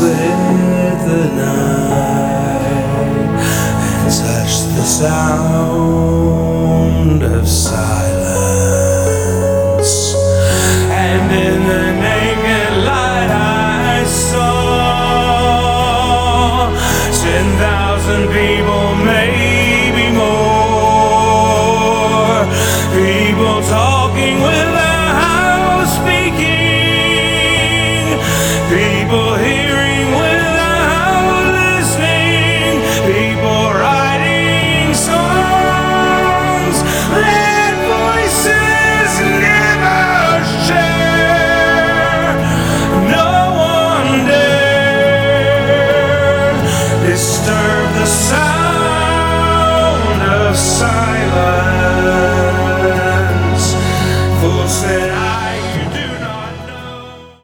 split the night and touched the sound of silence. And in the naked light, I saw ten thousand people made